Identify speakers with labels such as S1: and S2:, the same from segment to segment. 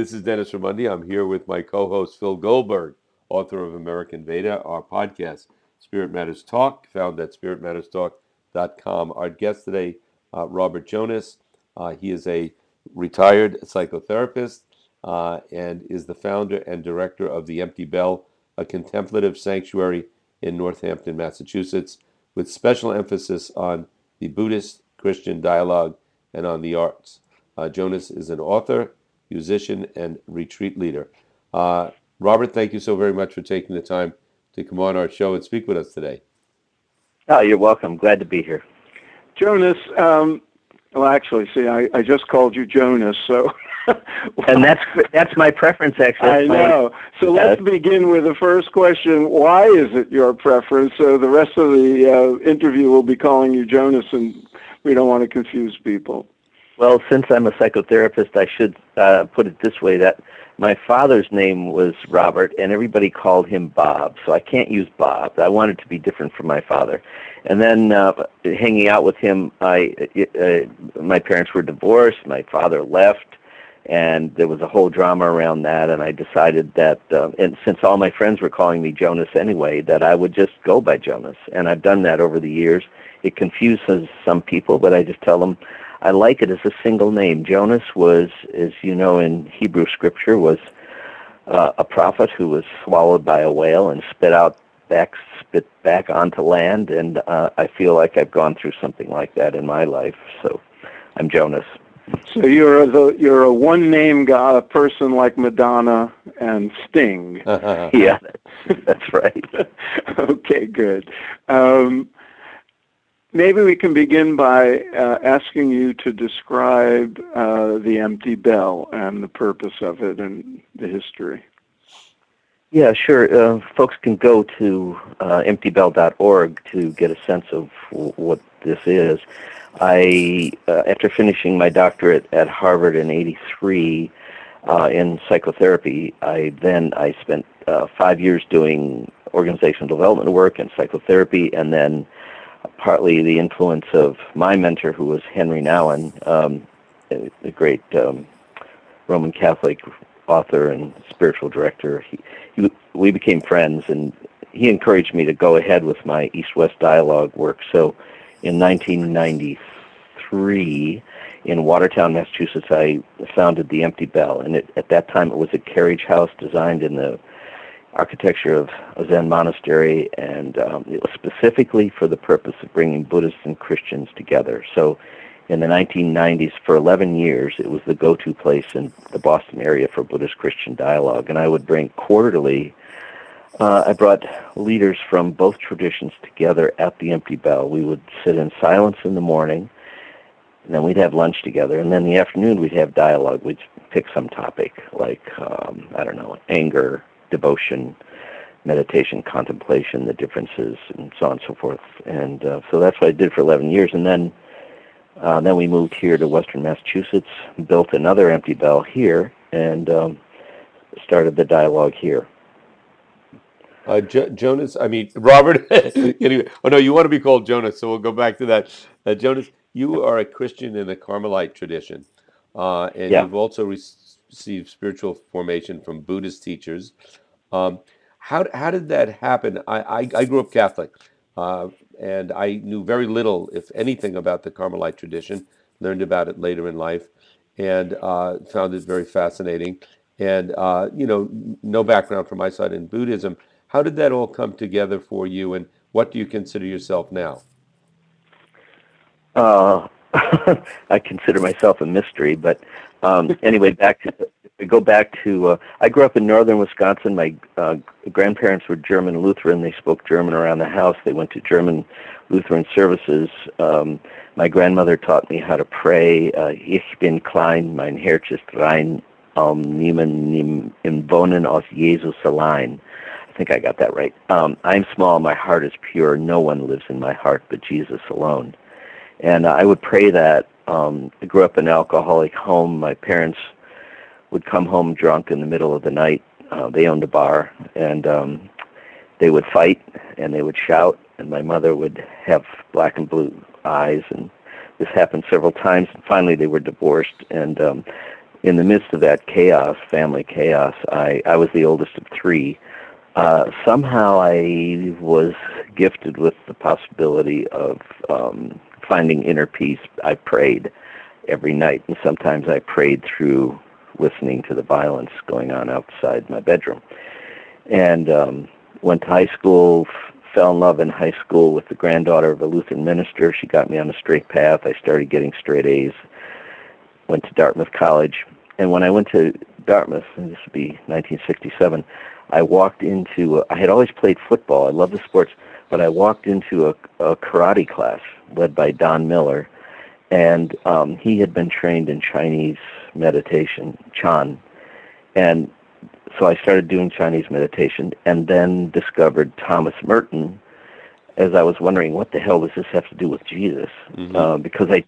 S1: This is Dennis Raimondi. I'm here with my co-host Phil Goldberg, author of American Veda, our podcast, Spirit Matters Talk, found at spiritmatterstalk.com. Our guest today, uh, Robert Jonas. Uh, he is a retired psychotherapist uh, and is the founder and director of the Empty Bell, a contemplative sanctuary in Northampton, Massachusetts, with special emphasis on the Buddhist Christian dialogue and on the arts. Uh, Jonas is an author, musician, and retreat leader. Uh, Robert, thank you so very much for taking the time to come on our show and speak with us today.
S2: Oh, you're welcome. Glad to be here.
S3: Jonas, um, well, actually, see, I, I just called you Jonas, so.
S2: well, and that's that's my preference, actually.
S3: I know. So let's begin with the first question. Why is it your preference? So the rest of the uh, interview will be calling you Jonas, and we don't want to confuse people.
S2: Well, since I'm a psychotherapist, I should uh, put it this way: that my father's name was Robert, and everybody called him Bob, so I can't use Bob. I wanted to be different from my father. And then uh, hanging out with him, I uh, my parents were divorced. My father left, and there was a whole drama around that. And I decided that, uh, and since all my friends were calling me Jonas anyway, that I would just go by Jonas. And I've done that over the years. It confuses some people, but I just tell them I like it as a single name. Jonas was, as you know in Hebrew scripture, was uh, a prophet who was swallowed by a whale and spit out back spit back onto land, and uh, I feel like I've gone through something like that in my life. So I'm Jonas.
S3: So you're the you're a one name guy, a person like Madonna and Sting.
S2: yeah, that's, that's right.
S3: okay, good. Um, Maybe we can begin by uh, asking you to describe uh, the empty bell and the purpose of it and the history.
S2: Yeah, sure. Uh, folks can go to uh, emptybell.org to get a sense of w- what this is. I, uh, after finishing my doctorate at Harvard in '83 uh, in psychotherapy, I then I spent five years doing organizational development work and psychotherapy, and then partly the influence of my mentor, who was Henry Nouwen, um, a, great um, Roman Catholic author and spiritual director. He, he, we became friends, and he encouraged me to go ahead with my East-West dialogue work. So, in 1993, in Watertown, Massachusetts, I founded the Empty Bell, and it, at that time it was a carriage house designed in the architecture of a Zen monastery, and um, it was specifically for the purpose of bringing Buddhists and Christians together. So in the 1990s, for 11 years, it was the go-to place in the Boston area for Buddhist-Christian dialogue, and I would bring quarterly uh, I brought leaders from both traditions together at the Empty Bell. We would sit in silence in the morning, and then we'd have lunch together. And then in the afternoon, we'd have dialogue. We'd pick some topic like, um, I don't know, anger, devotion, meditation, contemplation, the differences, and so on and so forth. And uh, so that's what I did for 11 years. And then uh, then we moved here to Western Massachusetts, built another empty bell here, and um, started the dialogue here.
S1: Uh, jo- Jonas, I mean Robert. anyway, oh no, you want to be called Jonas, so we'll go back to that. Uh, Jonas, you are a Christian in the Carmelite tradition, uh, and yeah. you've also re- received spiritual formation from Buddhist teachers. Um, how, how did that happen? I, I, I grew up Catholic, uh, and I knew very little, if anything, about the Carmelite tradition. Learned about it later in life, and uh, found it very fascinating. And uh, you know, no background from my side in Buddhism. How did that all come together for you, and what do you consider yourself now?
S2: Uh, I consider myself a mystery, but um, anyway, back to go back to. Uh, I grew up in northern Wisconsin. My uh, grandparents were German Lutheran. They spoke German around the house. They went to German Lutheran services. Um, my grandmother taught me how to pray. Uh, ich bin klein, mein Herz ist rein, um, niemand im Wohnen aus Jesus allein. I think I got that right. Um, I'm small, my heart is pure. No one lives in my heart but Jesus alone. And I would pray that. Um, I grew up in an alcoholic home. My parents would come home drunk in the middle of the night. Uh, they owned a bar, and um, they would fight and they would shout, and my mother would have black and blue eyes, and this happened several times. And finally, they were divorced, and um, in the midst of that chaos, family chaos, I, I was the oldest of three. Uh, somehow I was gifted with the possibility of um, finding inner peace. I prayed every night, and sometimes I prayed through listening to the violence going on outside my bedroom. And um, went to high school, f- fell in love in high school with the granddaughter of a Lutheran minister. She got me on a straight path. I started getting straight A's. Went to Dartmouth College. And when I went to Dartmouth, and this would be 1967, I walked into, a, I had always played football. I love the sports, but I walked into a, a karate class led by Don Miller. And um, he had been trained in Chinese meditation, Chan. And so I started doing Chinese meditation and then discovered Thomas Merton as I was wondering what the hell does this have to do with Jesus?
S1: Mhm.
S2: Uh, because I,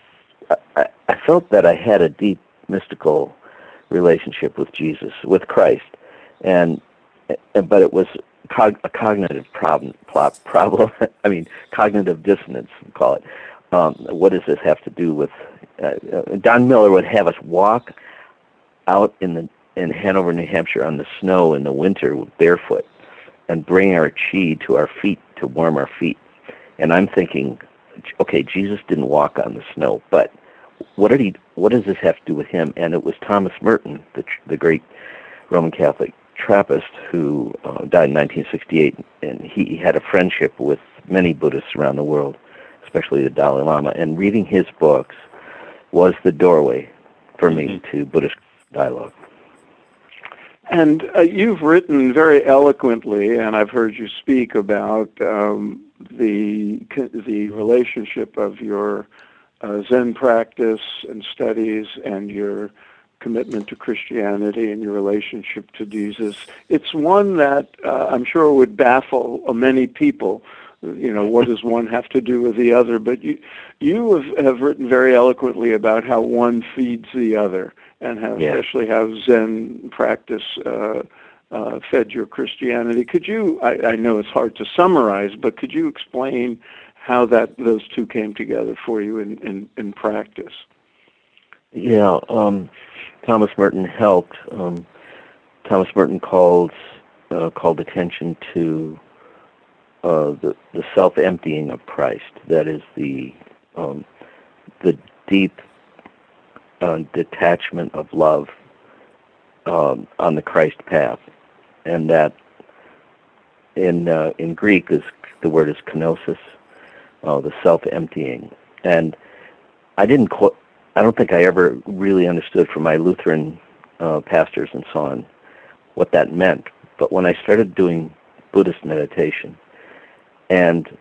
S2: I I felt that I had a deep mystical relationship with Jesus, with Christ, and but it was cog- a cognitive problem. Problem. I mean, cognitive dissonance. we Call it. Um, what does this have to do with? Uh, uh, Don Miller would have us walk out in the in Hanover, New Hampshire, on the snow in the winter barefoot, and bring our chi to our feet to warm our feet. And I'm thinking, okay, Jesus didn't walk on the snow, but what did he? What does this have to do with him? And it was Thomas Merton, the the great Roman Catholic Trappist who uh, died in 1968, and he had a friendship with many Buddhists around the world, especially the Dalai Lama. And reading his books was the doorway for me to Buddhist dialogue.
S3: And uh, you've written very eloquently, and I've heard you speak about um, the the relationship of your uh, Zen practice and studies and your commitment to Christianity and your relationship to Jesus. It's one that uh, I'm sure would baffle many people. You know, what does one have to do with the other? But you, you have, have written very eloquently about how one feeds the other, and how,
S2: Yeah.
S3: especially how Zen practice uh, uh, fed your Christianity. Could you? I, I know it's hard to summarize, but could you explain how that those two came together for you in in, in practice?
S2: Yeah, um, Thomas Merton helped. Um, Thomas Merton called uh, called attention to uh, the the self emptying of Christ. That is the um, the deep uh, detachment of love um, on the Christ path, and that in uh, in Greek is the word is kenosis, uh, the self emptying, and I didn't quote. I don't think I ever really understood from my Lutheran uh, pastors and so on what that meant. But when I started doing Buddhist meditation, and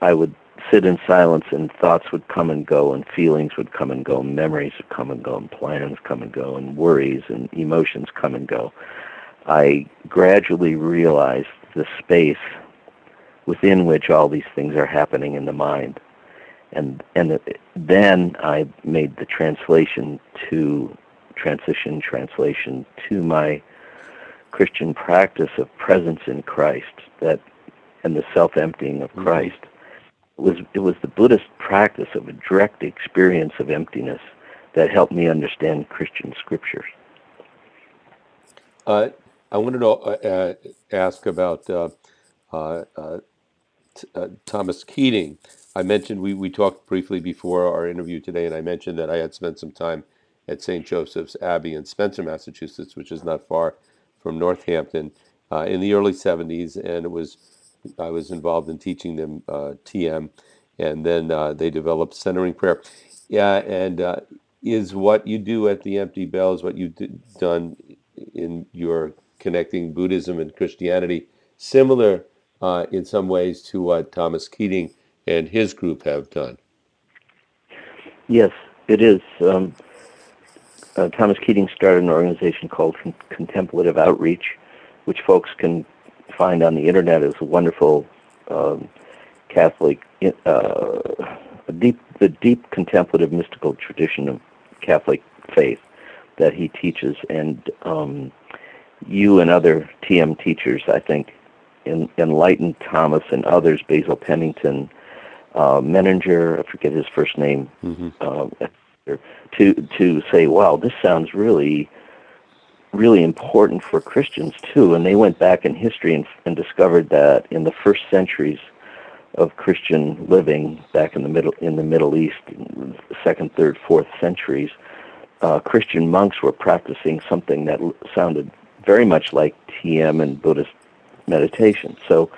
S2: I would sit in silence, and thoughts would come and go, and feelings would come and go, and memories would come and go, and plans come and go, and worries and emotions come and go. I gradually realized the space within which all these things are happening in the mind and and then I made the translation to transition translation to my Christian practice of presence in Christ that and the self-emptying of Christ it was it was the Buddhist practice of a direct experience of emptiness that helped me understand Christian scriptures.
S1: Uh, I wanted to uh, ask about uh, uh, Thomas Keating. I mentioned we, we talked briefly before our interview today, and I mentioned that I had spent some time at St. Joseph's Abbey in Spencer, Massachusetts, which is not far from Northampton, uh, in the early 70s, and it was I was involved in teaching them uh, TM, and then uh, they developed centering prayer. Yeah, and uh, is what you do at the Empty Bells, what you've d- done in your connecting Buddhism and Christianity, similar uh, in some ways to what Thomas Keating and his group have done.
S2: Yes, it is. Um, uh, Thomas Keating started an organization called Con- Contemplative Outreach, which folks can find on the internet. It's a wonderful um, Catholic, uh, deep, the deep contemplative mystical tradition of Catholic faith that he teaches, and um, you and other TM teachers, I think, en- enlightened Thomas and others, Basil Pennington, uh, Meninger, I forget his first name,
S1: hmm
S2: um, to to say, wow, this sounds really really important for Christians too. And they went back in history and, and discovered that in the first centuries of Christian living back in the middle in the Middle East, second, third, fourth centuries, uh, Christian monks were practicing something that sounded very much like TM and Buddhist meditation. So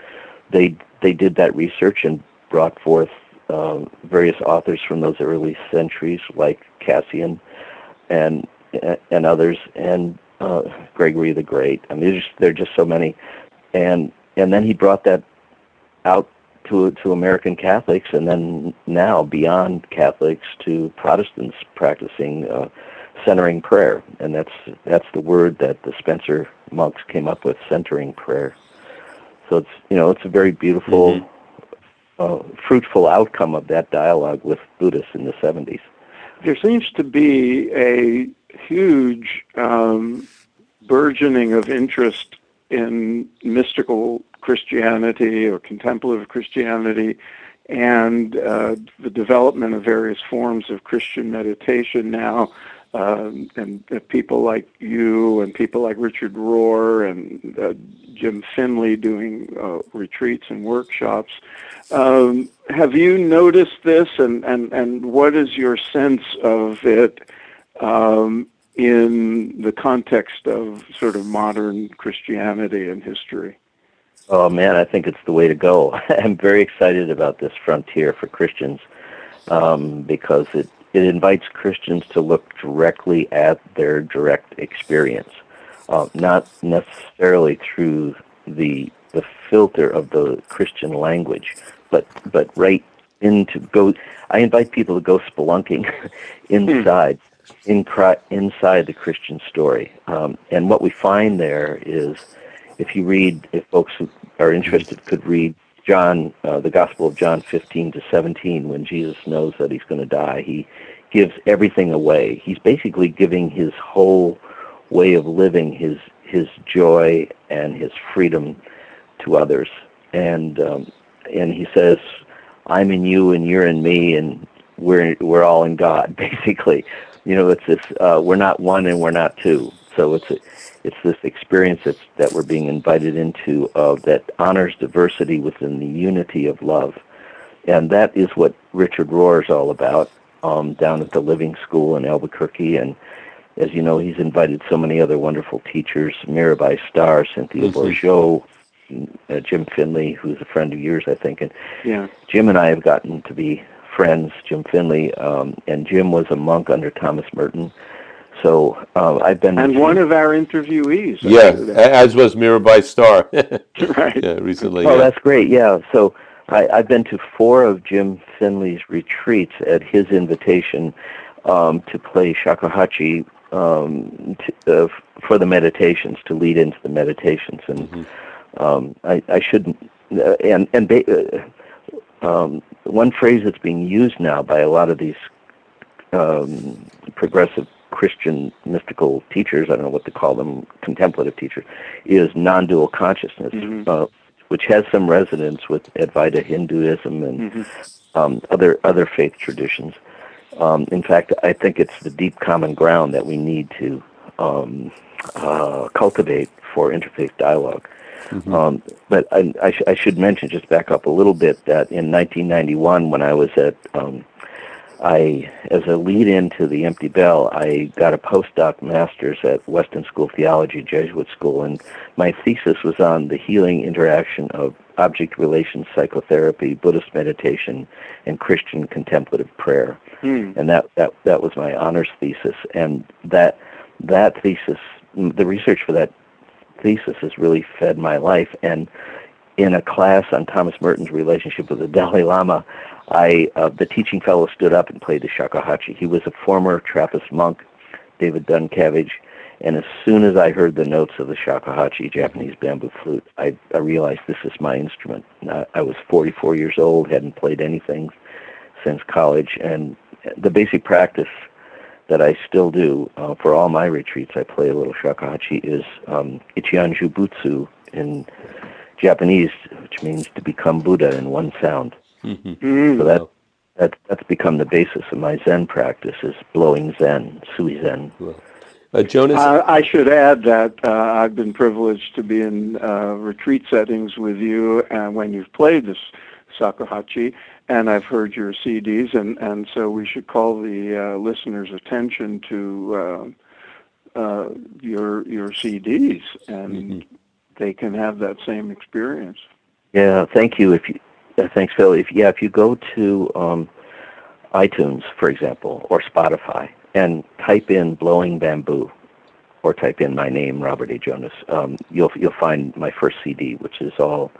S2: they they did that research and brought forth uh, various authors from those early centuries, like Cassian and and others, and uh, Gregory the Great. I mean, just, there are just so many, and and then he brought that out to to American Catholics, and then now beyond Catholics to Protestants practicing uh, centering prayer, and that's that's the word that the Spencer monks came up with, centering prayer. So it's you know it's a very beautiful, mm-hmm. uh, fruitful outcome of that dialogue with Buddhists in the 70s.
S3: There seems to be a huge um, burgeoning of interest in mystical Christianity or contemplative Christianity and uh, the development of various forms of Christian meditation now. Um, and uh, people like you and people like Richard Rohr and uh, Jim Finley doing uh, retreats and workshops. Um, have you noticed this, and, and, and what is your sense of it um, in the context of sort of modern Christianity and history?
S2: Oh man, I think it's the way to go. I'm very excited about this frontier for Christians um, because it, it invites Christians to look directly at their direct experience, uh, not necessarily through the the filter of the Christian language, but but right into go. I invite people to go spelunking inside. In, inside the Christian story, um, and what we find there is if you read, if folks who are interested, could read John, uh, the Gospel of John 15 to 17, when Jesus knows that he's going to die, he gives everything away. He's basically giving his whole way of living, his his joy and his freedom to others, and um, and he says, "I'm in you, and you're in me, and we're we're all in God." Basically, you know, it's this: uh, we're not one and we're not two. So it's it's this experience that's, that we're being invited into of that honors diversity within the unity of love, and that is what Richard Rohr is all about um, down at the Living School in Albuquerque. And as you know, he's invited so many other wonderful teachers: Mirabai Starr, Cynthia mm-hmm. Bourgeault, uh, Jim Finley, who's a friend of yours, I think. And yeah. Jim and I have gotten to be friends. Jim Finley, um, and Jim was a monk under Thomas Merton so uh, I've been
S3: and one of our interviewees.
S1: Yeah, as was Mirabai Starr.
S3: right.
S1: Yeah, recently.
S2: Oh,
S1: yeah.
S2: that's great. Yeah. So I, I've been to four of Jim Finley's retreats at his invitation um, to play shakuhachi um, to, uh, for the meditations to lead into the meditations, and mm-hmm. um, I, I shouldn't. Uh, and and ba- uh, um, one phrase that's being used now by a lot of these um, progressive Christian mystical teachers, I don't know what to call them, contemplative teachers, is non-dual consciousness, mm-hmm. uh, which has some resonance with Advaita Hinduism and mm-hmm. um, other other faith traditions. Um, in fact, I think it's the deep common ground that we need to um, uh, cultivate for interfaith dialogue. Mm-hmm. Um, but I, I, sh- I, should mention, just back up a little bit, that in 1991, when I was at um, I, as a lead in to the Empty Bell, I got a postdoc master's at Weston School of Theology, Jesuit School, and my thesis was on the healing interaction of object relations psychotherapy, Buddhist meditation, and Christian contemplative prayer. Mm. And that, that that was my honors thesis. And that that thesis, the research for that thesis has really fed my life. And in a class on Thomas Merton's relationship with the Dalai Lama, I uh, the teaching fellow stood up and played the shakuhachi. He was a former Trappist monk, David Duncavage, and as soon as I heard the notes of the shakuhachi, Japanese bamboo flute, I, I realized this is my instrument. I, I was 44 years old, hadn't played anything since college, and the basic practice that I still do uh, for all my retreats, I play a little shakuhachi, is um, Ichion Jobutsu in Japanese, which means to become Buddha in one sound. Mm-hmm. So that that that's become the basis of my Zen practice is blowing Zen, Sui Zen.
S1: Uh, Jonas?
S3: Uh, I should add that uh, I've been privileged to be in uh, retreat settings with you and when you've played this shakuhachi, and I've heard your CDs, and, and so we should call the uh, listeners' attention to uh, your your CDs, and mm-hmm. They can have that same experience.
S2: Yeah, thank you. If you, thanks, Phil. If yeah, if you go to um, iTunes, for example, or Spotify, and type in "blowing bamboo," or type in my name, Robert A. Jonas, um, you'll you'll find my first CD, which is all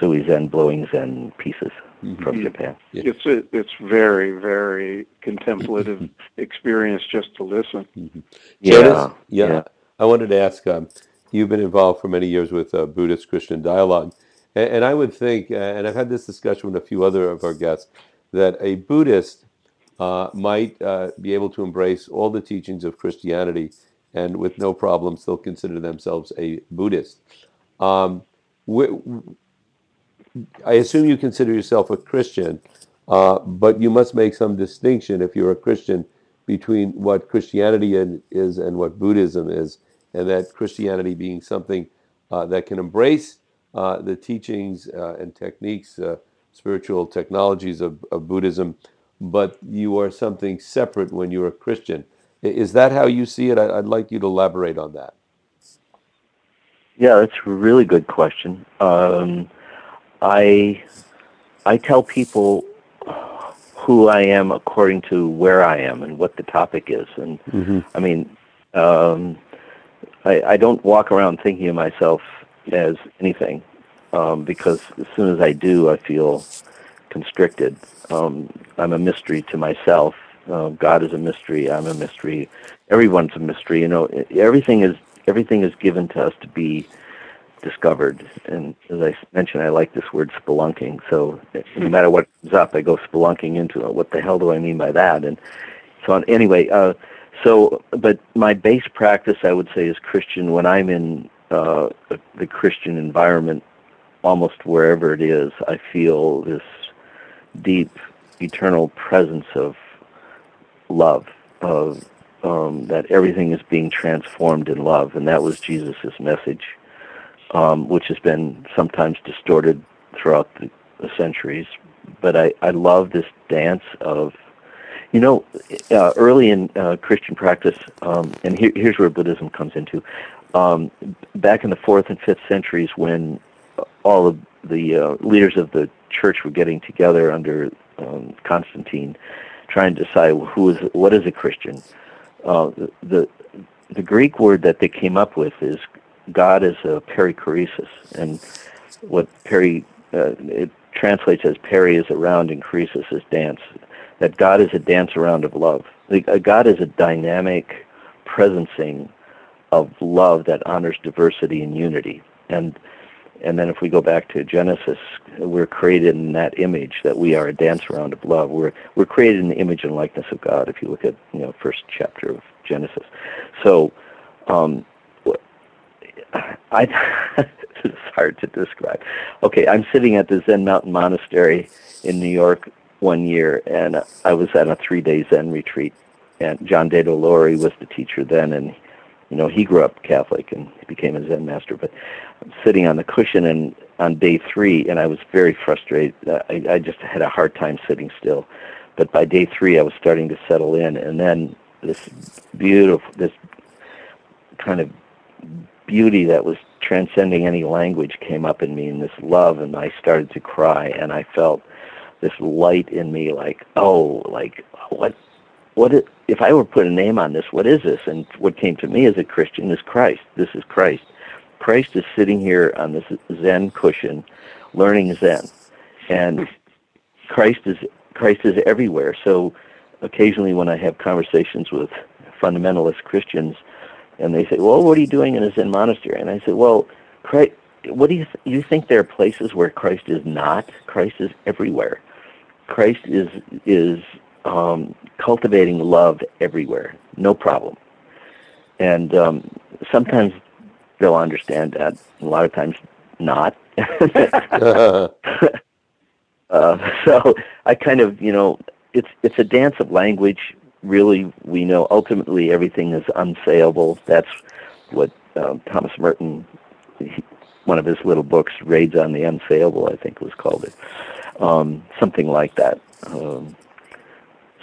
S2: Sui Zen blowing Zen pieces mm-hmm. from Japan.
S3: Yeah. It's a, it's very very contemplative experience just to listen.
S1: Mm-hmm. Yeah, yeah, yeah, I wanted to ask. Um, you've been involved for many years with uh, Buddhist Christian dialogue, and, and I would think, uh, and I've had this discussion with a few other of our guests, that a Buddhist uh, might uh, be able to embrace all the teachings of Christianity and with no problem still consider themselves a Buddhist. Um, I assume you consider yourself a Christian, uh, but you must make some distinction if you're a Christian between what Christianity is and what Buddhism is, and that Christianity being something uh, that can embrace uh, the teachings uh, and techniques, uh, spiritual technologies of, of Buddhism, but you are something separate when you're a Christian. Is that how you see it? I'd like you to elaborate on that.
S2: Yeah, that's a really good question. Um, I I tell people who I am according to where I am and what the topic is, and mm-hmm. I mean, um, I, I don't walk around thinking of myself as anything um, because as soon as I do, I feel constricted. Um, I'm a mystery to myself. Uh, God is a mystery. I'm a mystery. Everyone's a mystery. You know, everything is everything is given to us to be discovered. And as I mentioned, I like this word spelunking. So no matter what comes up, I go spelunking into it. What the hell do I mean by that? And so on. Anyway, uh, so but my base practice, I would say, is Christian. When I'm in uh, the Christian environment, almost wherever it is, I feel this deep, eternal presence of love, of um, that everything is being transformed in love, and that was Jesus' message um, which has been sometimes distorted throughout the, the centuries. But I, I love this dance of, you know, uh, early in uh, Christian practice, um, and here, here's where Buddhism comes into. Um, back in the fourth and fifth centuries, when all of the uh, leaders of the church were getting together under um, Constantine, trying to decide who is what is a Christian. Uh, the, the Greek word that they came up with is God is a perichoresis, and what peri uh, it translates as peri is around and choresis is dance. That God is a dance around of love. Uh, God is a dynamic presencing of love that honors diversity and unity. And and then if we go back to Genesis, we're created in that image that we are a dance around of love. We're we're created in the image and likeness of God. If you look at you know first chapter of Genesis, so um, I it's hard to describe. Okay, I'm sitting at the Zen Mountain Monastery in New York one year, and I was at a three-day Zen retreat, and John Daido Loori was the teacher then, and you know he grew up Catholic and became a Zen master. But I'm sitting on the cushion and on day three, and I was very frustrated. I, I just had a hard time sitting still. But by day three, I was starting to settle in, and then this beautiful, this kind of beauty that was transcending any language came up in me and this love and I started to cry and I felt this light in me like oh like what what is, if I were to put a name on this what is this and what came to me as a Christian is Christ this is Christ Christ is sitting here on this zen cushion learning zen and Christ is Christ is everywhere so occasionally when I have conversations with fundamentalist Christians and they say, "Well, what are you doing in a Zen monastery?" And I say "Well, Christ, what do you th- you think there are places where Christ is not? Christ is everywhere. Christ is is um, cultivating love everywhere, no problem. And um, sometimes they'll understand that. A lot of times, not. uh, so I kind of, you know, it's it's a dance of language. really we know ultimately everything is unsayable. That's what um, Thomas Merton, he, one of his little books, Raids on the Unsayable, I think was called it, um, something like that. Um,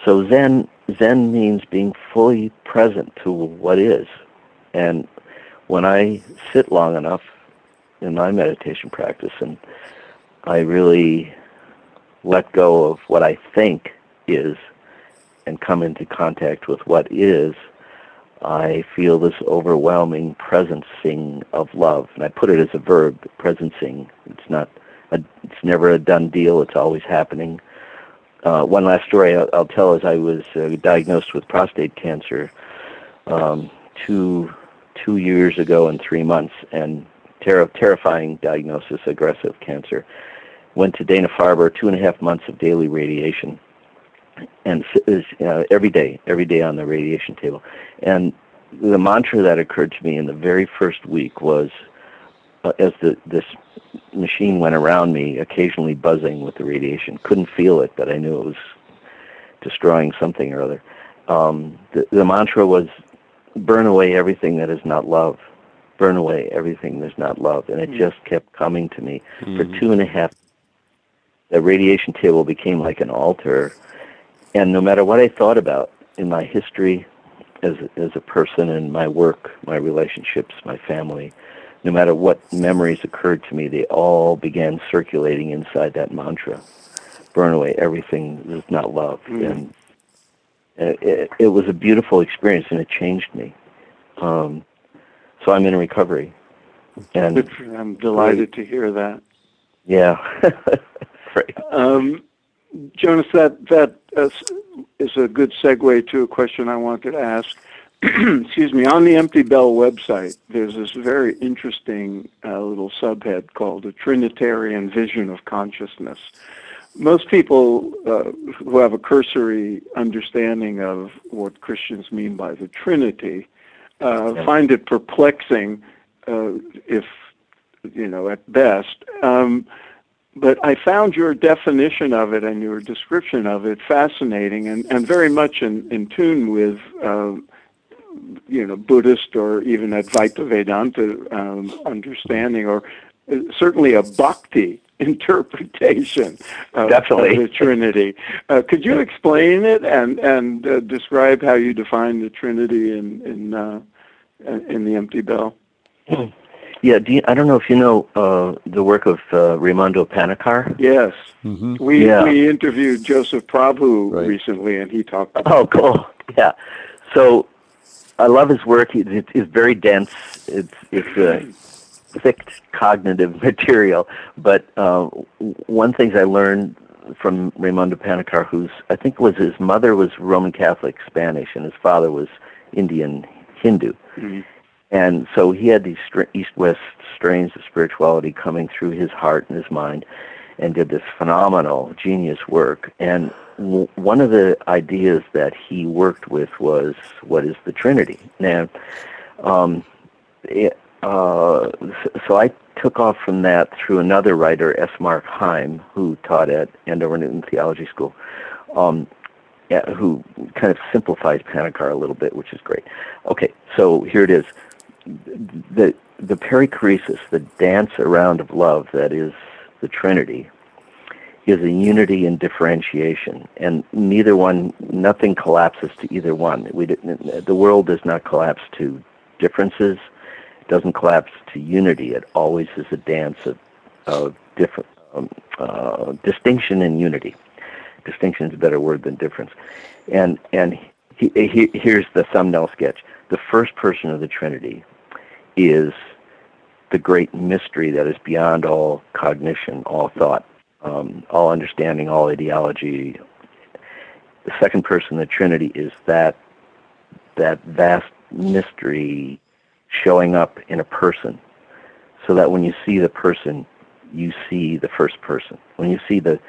S2: so Zen Zen means being fully present to what is, and when I sit long enough in my meditation practice and I really let go of what I think is and come into contact with what is, I feel this overwhelming presencing of love. And I put it as a verb, presencing. It's not, a, it's never a done deal. It's always happening. Uh, one last story I'll, I'll, tell is I was uh, diagnosed with prostate cancer um, two two years ago and three months, and ter- terrifying diagnosis, aggressive cancer. Went to Dana Farber, two and a half months of daily radiation and uh, every day, every day on the radiation table. And the mantra that occurred to me in the very first week was, as the this machine went around me, occasionally buzzing with the radiation. Couldn't feel it, but I knew it was destroying something or other. Um, the, the mantra was, "Burn away everything that is not love." Burn away everything that's not love, and it mm just kept coming to me mm-hmm. for two and a half. The radiation table became like an altar and no matter what I thought about in my history as as a person and my work, my relationships, my family, no matter what memories occurred to me, they all began circulating inside that mantra. Burn away everything that's not love. Mm. And it, it, was a beautiful experience, and it changed me. Um, so I'm in recovery.
S3: And I'm delighted to hear that.
S2: Yeah. right.
S3: Um, Jonas, that that uh, is a good segue to a question I wanted to ask. Excuse me. On the Empty Bell website, there's this very interesting uh, little subhead called "A Trinitarian Vision of Consciousness." Most people uh, who have a cursory understanding of what Christians mean by the Trinity uh, find it perplexing, uh, if you know, at best. Um, but I found your definition of it and your description of it fascinating and, and very much in, in tune with, uh, you know, Buddhist or even Advaita Vedanta um, understanding, or uh, certainly a bhakti interpretation of,
S2: Definitely.
S3: of the Trinity. Uh, could you explain it and and uh, describe how you define the Trinity in in uh, in the Empty Bell?
S2: Yeah, do you, I don't know if you know uh, the work of uh, Raimondo Panikkar.
S3: Yes, mm-hmm. we yeah. we interviewed Joseph Prabhu right. recently, and he talked. About
S2: oh, cool. Yeah, so I love his work. It, it, it's very dense. It's it's uh, thick cognitive material. But uh, one thing I learned from Raimondo Panikkar, who's I think was his mother was Roman Catholic Spanish, and his father was Indian Hindu. Mm-hmm and so he had these east-west strains of spirituality coming through his heart and his mind, and did this phenomenal, genius work. And one of the ideas that he worked with was what is the Trinity. Now, um, it, uh, so I took off from that through another writer, S. Mark Heim, who taught at Andover Newton Theology School, um, who kind of simplifies Panikkar a little bit, which is great. Okay, so here it is the the perichoresis, the dance around of love that is the Trinity, is a unity and differentiation, and neither one, nothing collapses to either one. We the world does not collapse to differences. It doesn't collapse to unity. It always is a dance of, of different um, uh, distinction and unity. Distinction is a better word than difference. And and he, he, here's the thumbnail sketch. The first person of the Trinity, is the great mystery that is beyond all cognition, all thought, um, all understanding, all ideology. The second person, the Trinity, is that that vast mystery showing up in a person, so that when you see the person, you see the first person. When you see the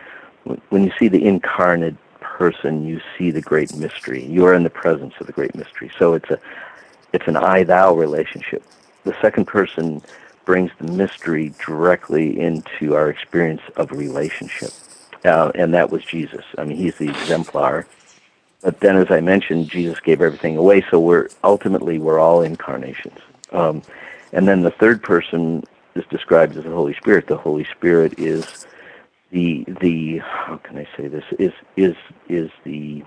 S2: when you see the incarnate person, you see the great mystery. You are in the presence of the great mystery. So it's a it's an I-thou relationship the second person brings the mystery directly into our experience of relationship. Uh, and that was Jesus. I mean, he's the exemplar. but then, as I mentioned, Jesus gave everything away. So we're ultimately we're all incarnations. Um, and then the third person is described as the Holy Spirit. The Holy Spirit is the the how can I say this is is is the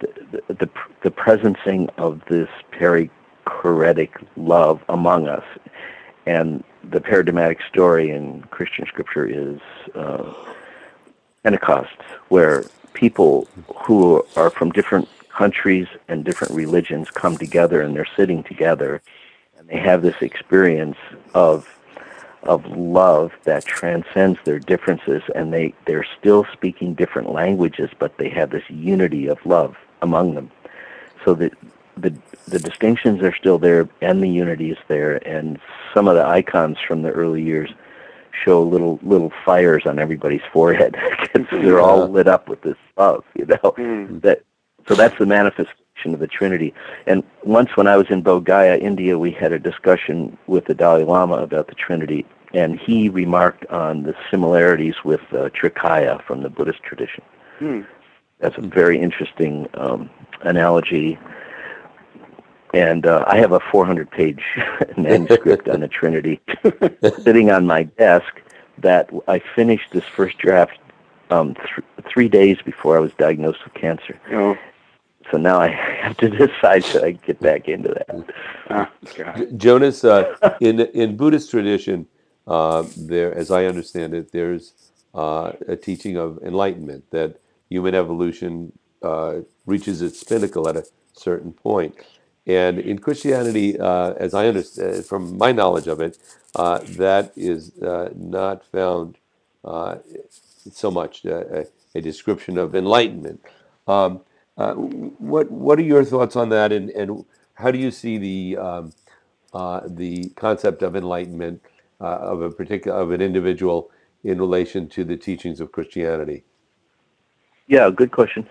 S2: the the, the presencing of this perichoretic love among us, and the paradigmatic story in Christian scripture is uh, Pentecost, where people who are from different countries and different religions come together and they're sitting together and they have this experience of of love that transcends their differences and they they're still speaking different languages but they have this unity of love among them. So that the the distinctions are still there and the unity is there and some of the icons from the early years show little little fires on everybody's forehead. They're all lit up with this love you know? Mm. that so that's the manifestation of the trinity. And once when i was in bodh gaya india we had a discussion with the dalai lama about the trinity and he remarked on the similarities with uh, trikaya from the buddhist tradition. Mm. that's a very interesting um, analogy and uh, I have a 400 page manuscript on the Trinity sitting on my desk that I finished this first draft um, th- three days before I was diagnosed with cancer. Oh. So now I have to decide should I get back into that.
S1: Oh, Jonas, uh, in in Buddhist tradition, uh, there, as I understand it, there's uh, a teaching of enlightenment that human evolution uh, reaches its pinnacle at a certain point. And in Christianity, uh, as I understand, uh, from my knowledge of it, uh, that is uh, not found uh, so much uh, a description of enlightenment. Um, what what are your thoughts on that, and, and how do you see the um, the concept of enlightenment of a particular of an individual in relation to the teachings of Christianity?
S2: Yeah, good question.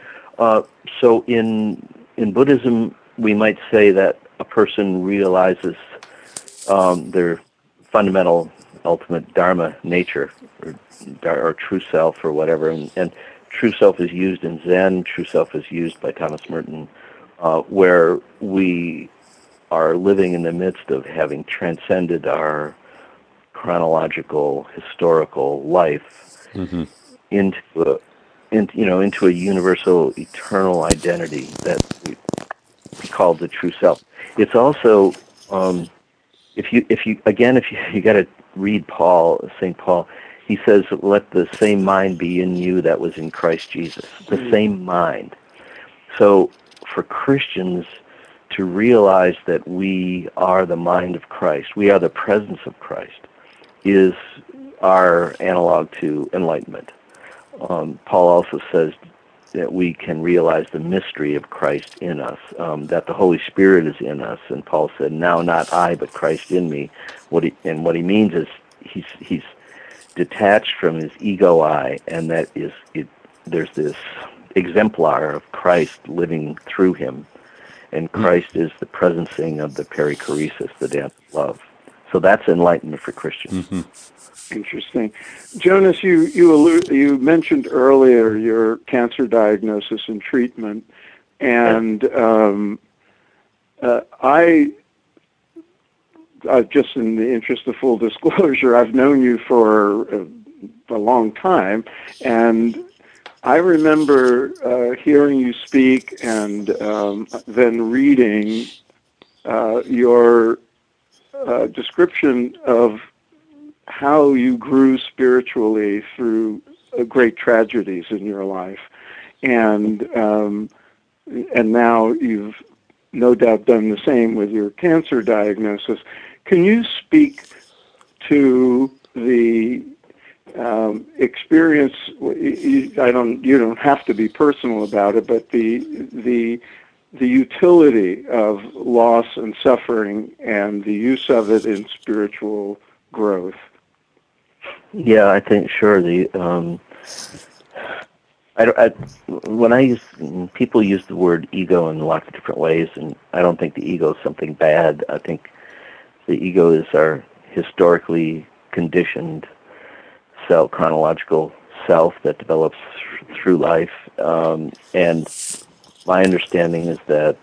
S2: so in in Buddhism, we might say that a person realizes um, their fundamental, ultimate dharma nature, or, or true self, or whatever. And, and, true self is used in Zen. True self is used by Thomas Merton, uh, where we are living in the midst of having transcended our chronological, historical life mm-hmm. into a, in, you know, into a universal, eternal identity that we, called the true self. It's also um, if you if you again if you you got to read Paul Saint Paul. He says, "Let the same mind be in you that was in Christ Jesus." The mm-hmm. same mind. So for Christians to realize that we are the mind of Christ, we are the presence of Christ, is our analog to enlightenment. Um, Paul also says, that we can realize the mystery of Christ in us, um, that the Holy Spirit is in us. And Paul said, "Now not I, but Christ in me." What he and what he means is he's he's detached from his ego I, and that is it. There's this exemplar of Christ living through him, and hmm. Christ is the presencing of the perichoresis, the dance of love. So that's enlightenment for Christians. Mm-hmm.
S3: Interesting, Jonas. You you allude, you mentioned earlier your cancer diagnosis and treatment, and um, uh, I, uh, just in the interest of full disclosure, I've known you for a, a long time, and I remember uh, hearing you speak and um, then reading uh, your uh, description of how you grew spiritually through great tragedies in your life, and um, and now you've no doubt done the same with your cancer diagnosis. Can you speak to the um, experience? I don't. You don't have to be personal about it, but the the the utility of loss and suffering and the use of it in spiritual growth.
S2: Yeah, I think sure. The um, I, I when I use people use the word ego in lots of different ways, and I don't think the ego is something bad. I think the ego is our historically conditioned self, chronological self that develops through life, um, and my understanding is that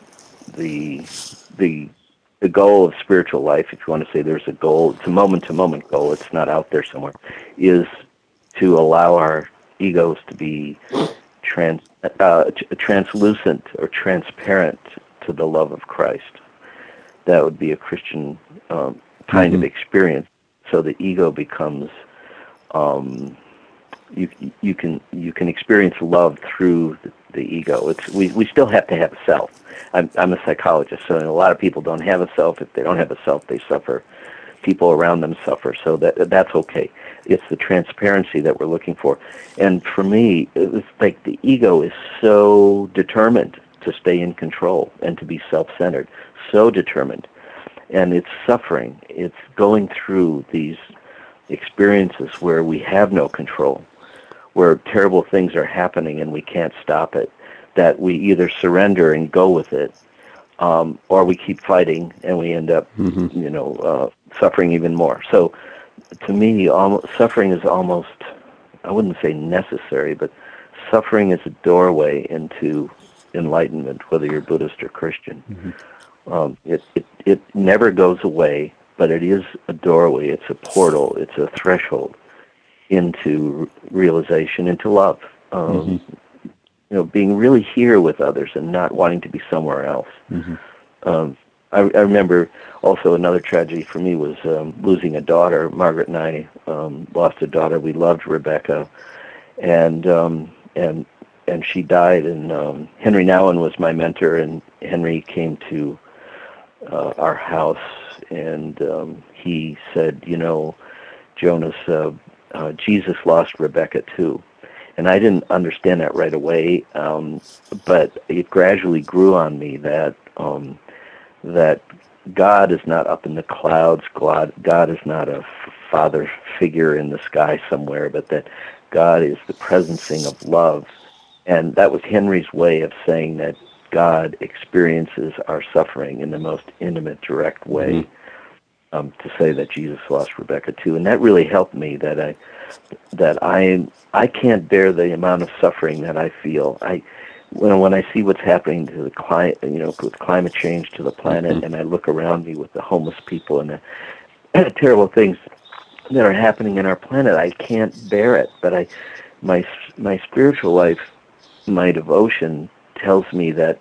S2: the the the goal of spiritual life, if you want to say there's a goal, it's a moment to moment goal, it's not out there somewhere, is to allow our egos to be trans, uh, translucent or transparent to the love of Christ. That would be a Christian um, kind mm-hmm. of experience. So the ego becomes um, you you can you can experience love through the, ego. It's we we still have to have a self. I'm I'm a psychologist, so a lot of people don't have a self. If they don't have a self, they suffer. People around them suffer, so that that's okay. It's the transparency that we're looking for, and for me, it's like the ego is so determined to stay in control and to be self-centered, so determined, and it's suffering. It's going through these experiences where we have no control where terrible things are happening and we can't stop it, that we either surrender and go with it, um, or we keep fighting and we end up, mm-hmm. you know, uh, suffering even more. So, to me, almost, suffering is almost, I wouldn't say necessary, but suffering is a doorway into enlightenment, whether you're Buddhist or Christian. Mm-hmm. Um, it, it, it never goes away, but it is a doorway, it's a portal, it's a threshold into realization, into love. Um, mm-hmm. You know, being really here with others and not wanting to be somewhere else. Mm-hmm. Um, I, I remember also another tragedy for me was um, losing a daughter. Margaret and I um, lost a daughter. We loved Rebecca, and um, and and she died. And um, Henri Nouwen was my mentor, and Henri came to uh, our house, and um, he said, you know, Jonas, uh, uh, Jesus lost Rebecca too. And I didn't understand that right away, um, but it gradually grew on me that um, that God is not up in the clouds. God, God is not a father figure in the sky somewhere, but that God is the presencing of love. And that was Henri's way of saying that God experiences our suffering in the most intimate, direct way. Mm-hmm um, to say that Jesus lost Rebecca too, and that really helped me. That I that I I can't bear the amount of suffering that I feel. I when when I see what's happening to the climate, you know, with climate change to the planet, mm-hmm. and I look around me with the homeless people and the terrible things that are happening in our planet, I can't bear it. But I, my my spiritual life, my devotion tells me that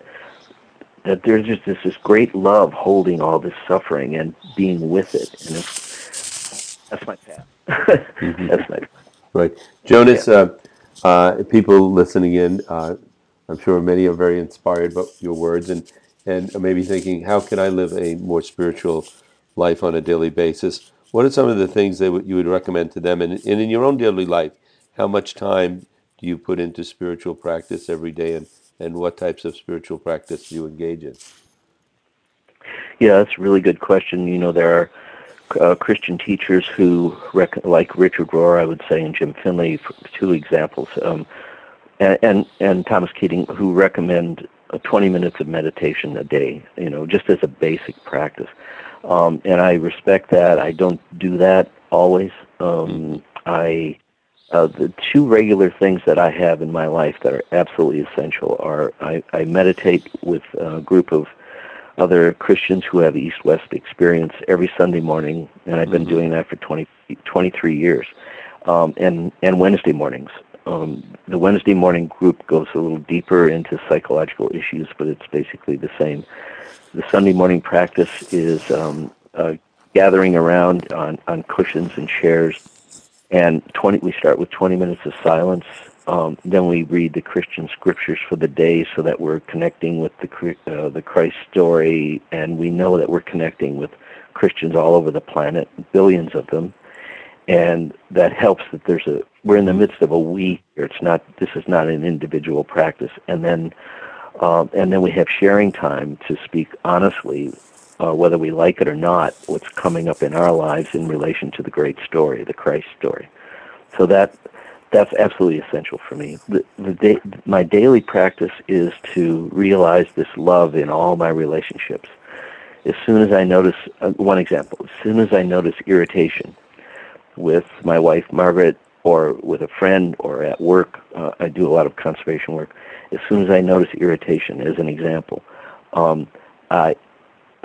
S2: that there's just this, this great love holding all this suffering and being with it. And it's, that's my path. mm-hmm. That's my path.
S1: Right. Jonas, yeah. uh, uh, people listening in, uh, I'm sure many are very inspired by your words and, and maybe thinking, how can I live a more spiritual life on a daily basis? What are some of the things that you would recommend to them? And, and in your own daily life, how much time do you put into spiritual practice every day and and what types of spiritual practice do you engage in?
S2: Yeah, that's a really good question. You know, there are uh, Christian teachers who, rec- like Richard Rohr, I would say, and Jim Finley, two examples, um, and, and, and Thomas Keating, who recommend uh, 20 minutes of meditation a day. You know, just as a basic practice. Um, and I respect that. I don't do that always. Um, I uh, the two regular things that I have in my life that are absolutely essential are I, I meditate with a group of other Christians who have East-West experience every Sunday morning, and I've been mm-hmm. doing that for 20, 23 years, um, and, and Wednesday mornings. Um, the Wednesday morning group goes a little deeper into psychological issues, but it's basically the same. The Sunday morning practice is um, uh, gathering around on, on cushions and chairs and 20 we start with 20 minutes of silence. Um, then we read the Christian scriptures for the day so that we're connecting with the uh, the Christ story. And we know that we're connecting with Christians all over the planet billions of them. And that helps that there's a we're in the midst of a week it's not this is not an individual practice. And then um, and then we have sharing time to speak honestly uh, whether we like it or not, what's coming up in our lives in relation to the great story, the Christ story. So that that's absolutely essential for me. The, the day, my daily practice is to realize this love in all my relationships. As soon as I notice, uh, one example, as soon as I notice irritation with my wife Margaret, or with a friend or at work. Uh, I do a lot of conservation work. As soon as I notice irritation, as an example, um, I,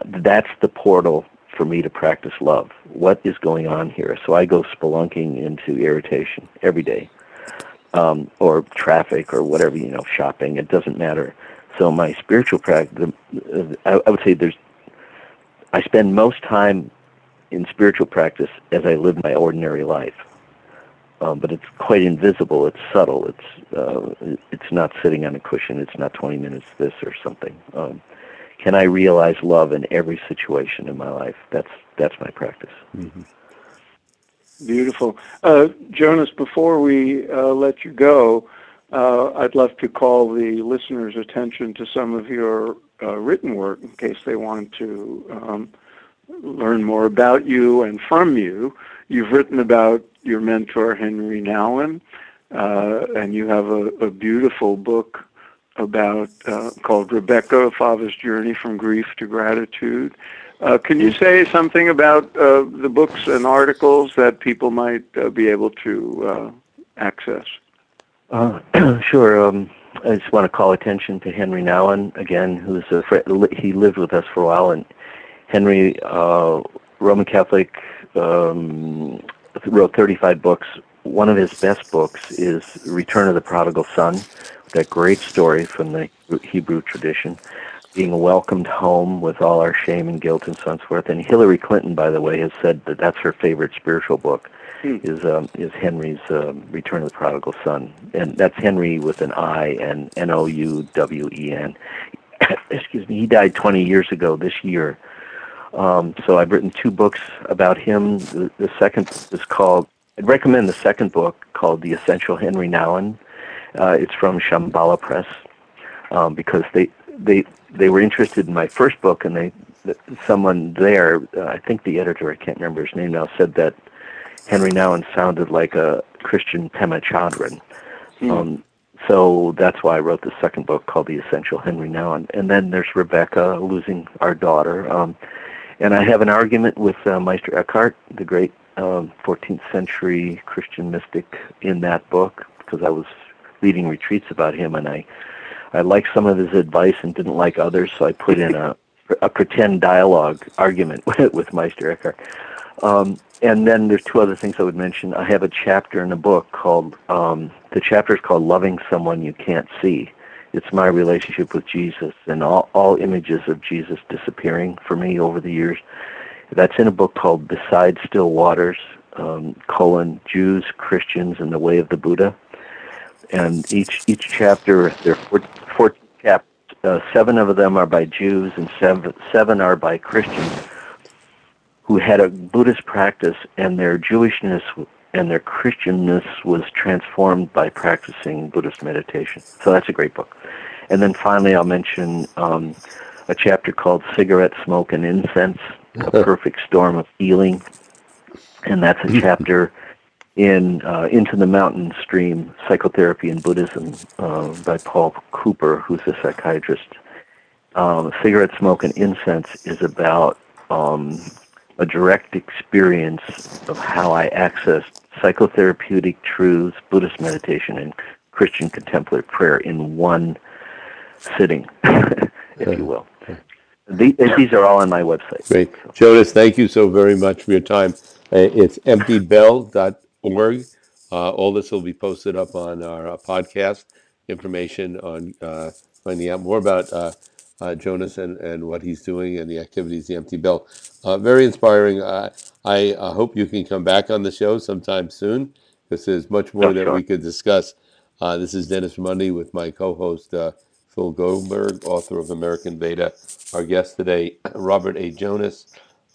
S2: that's the portal for me to practice love. What is going on here? So I go spelunking into irritation every day, um, or traffic, or whatever you know, shopping. It doesn't matter. So my spiritual practice, I, I would say there's. I spend most time in spiritual practice as I live my ordinary life. Um, but it's quite invisible. It's subtle. It's uh, it's not sitting on a cushion. It's not 20 minutes this or something. Um, can I realize love in every situation in my life? That's that's my practice.
S3: Mm-hmm. Beautiful, uh, Jonas. Before we uh, let you go, uh, I'd love to call the listeners' attention to some of your uh, written work in case they want to um, learn more about you and from you. You've written about your mentor Henri Nouwen, uh, and you have a, a beautiful book about uh, called Rebecca, a Father's Journey from Grief to Gratitude. Uh, can you say something about uh, the books and articles that people might uh, be able to uh, access?
S2: Uh, sure. Um, I just want to call attention to Henri Nouwen again, who's a friend. He lived with us for a while, and Henri, Roman Catholic, um, wrote 35 books. One of his best books is Return of the Prodigal Son that great story from the Hebrew tradition, being welcomed home with all our shame and guilt and so forth. And Hillary Clinton, by the way, has said that that's her favorite spiritual book. Hmm. Is um, is Henri's um, Return of the Prodigal Son, and that's Henri with an I and N O U W E N. Excuse me. He died 20 years ago this year. Um, so I've written two books about him. The, the second is called. I'd recommend the second book called The Essential Henri Nouwen uh, it's from Shambhala Press um, because they they they were interested in my first book, and they someone there, uh, I think the editor, I can't remember his name now, said that Henri Nouwen sounded like a Christian Pema Chodron. Mm. Um, so that's why I wrote the second book called The Essential Henri Nouwen. And then there's Rebecca losing our daughter. Um, and I have an argument with uh, Meister Eckhart, the great um, 14th century Christian mystic, in that book because I was leading retreats about him, and I I liked some of his advice and didn't like others, so I put in a a pretend dialogue argument with, with Meister Eckhart. Um, and then there's two other things I would mention. I have a chapter in a book called um, the chapter is called "Loving Someone You Can't See." It's my relationship with Jesus and all, all images of Jesus disappearing for me over the years. That's in a book called "Beside Still Waters: um, colon Jews, Christians, and the Way of the Buddha." And each each chapter there are 14 chapters. Uh, seven of them are by Jews, and seven seven are by Christians who had a Buddhist practice, and their Jewishness and their Christianness was transformed by practicing Buddhist meditation. So that's a great book. And then finally, I'll mention um, a chapter called "Cigarette Smoke and Incense: A Perfect Storm of Healing," and that's a chapter in uh, Into the Mountain Stream Psychotherapy and Buddhism uh, by Paul Cooper, who's a psychiatrist. Um, cigarette smoke and incense is about um, a direct experience of how I accessed psychotherapeutic truths, Buddhist meditation, and Christian contemplative prayer in one sitting, if you will. The, these are all on my website.
S1: Great. Jonas, thank you so very much for your time. Uh, it's emptybell.com org. Uh, all this will be posted up on our uh, podcast. Information on uh, finding out more about uh, uh, Jonas and, and what he's doing and the activities, the Empty Bell. Uh, very inspiring. I hope you can come back on the show sometime soon. This is much more oh, that sure. we could discuss. this is Dennis Raimondi with my co-host Phil Goldberg, author of American Veda. Our guest today, Robert A. Jonas,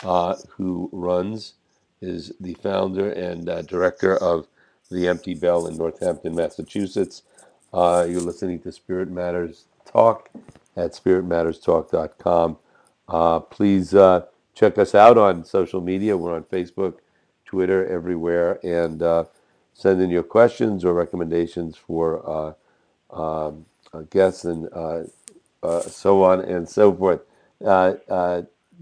S1: who runs is the founder and uh, director of the Empty Bell in Northampton, Massachusetts. Uh, you're listening to Spirit Matters Talk at spiritmatterstalk.com. Uh, please uh, check us out on social media. We're on Facebook, Twitter, everywhere, and uh, send in your questions or recommendations for uh, um, guests and so on and so forth.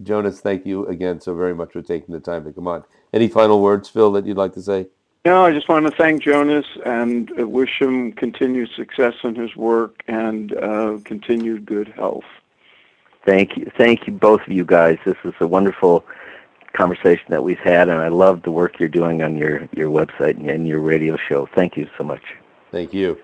S1: Jonas, thank you again so very much for taking the time to come on. Any final words, Phil, that you'd like to say?
S3: No, I just want to thank Jonas and wish him continued success in his work and uh, continued good health.
S2: Thank you, thank you, both of you guys. This is a wonderful conversation that we've had, and I love the work you're doing on your your website and your radio show. Thank you so much.
S1: Thank you.